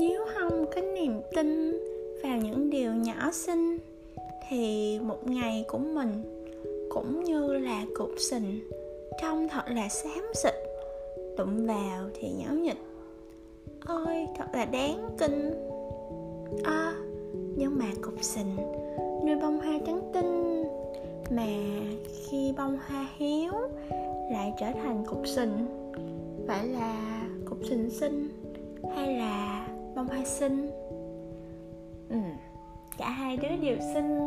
nếu không? Cái niềm tin vào những điều nhỏ xinh thì một ngày của mình cũng như là cục sình trông thật là xám xịt đụng vào thì nhão nhịch. Ôi thật là đáng kinh. À, nhưng mà cục sình nuôi bông hoa trắng tinh mà khi bông hoa héo lại trở thành cục sình phải là cục sình xinh xinh ừ cả hai đứa đều xinh